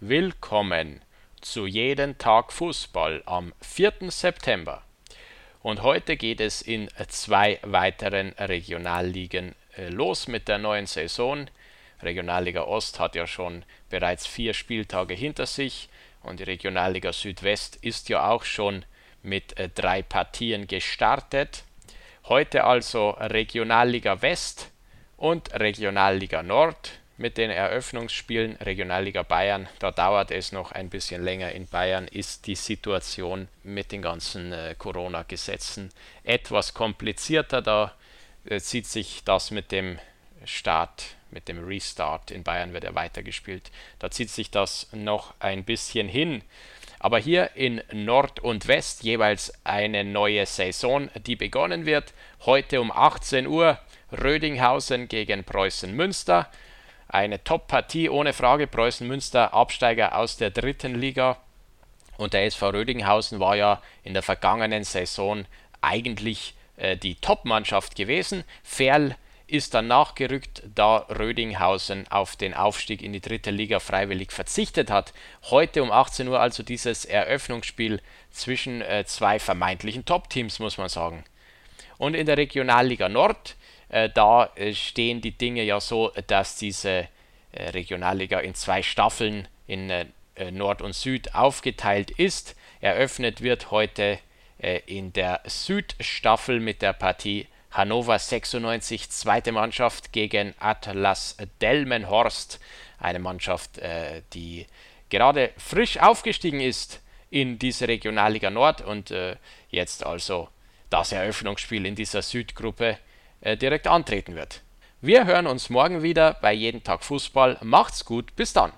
Willkommen zu Jeden Tag Fußball am 4. September. Und heute geht es in zwei weiteren Regionalligen äh, los mit der neuen Saison. Regionalliga Ost hat ja schon bereits vier Spieltage hinter sich und die Regionalliga Südwest ist ja auch schon mit äh, drei Partien gestartet. Heute also Regionalliga West und Regionalliga Nord mit den Eröffnungsspielen Regionalliga Bayern. Da dauert es noch ein bisschen länger. In Bayern ist die Situation mit den ganzen äh, Corona-Gesetzen etwas komplizierter. Da äh, zieht sich das mit dem Start, mit dem Restart. In Bayern wird er weitergespielt. Da zieht sich das noch ein bisschen hin. Aber hier in Nord und West jeweils eine neue Saison, die begonnen wird. Heute um 18 Uhr Rödinghausen gegen Preußen Münster. Eine Top-Partie ohne Frage. Preußen Münster Absteiger aus der dritten Liga. Und der SV Rödinghausen war ja in der vergangenen Saison eigentlich äh, die Top-Mannschaft gewesen. Ferl ist dann nachgerückt, da Rödinghausen auf den Aufstieg in die dritte Liga freiwillig verzichtet hat. Heute um 18 Uhr also dieses Eröffnungsspiel zwischen äh, zwei vermeintlichen Top-Teams, muss man sagen. Und in der Regionalliga Nord da äh, stehen die Dinge ja so, dass diese äh, Regionalliga in zwei Staffeln in Nord und Süd aufgeteilt ist. Eröffnet wird heute in der Südstaffel mit der Partie Hannover 96, zweite Mannschaft gegen Atlas Delmenhorst, eine Mannschaft, die gerade frisch aufgestiegen ist in diese Regionalliga Nord und jetzt also das Eröffnungsspiel in dieser Südgruppe äh, direkt antreten wird. Wir hören uns morgen wieder bei Jeden Tag Fußball. Macht's gut, bis dann.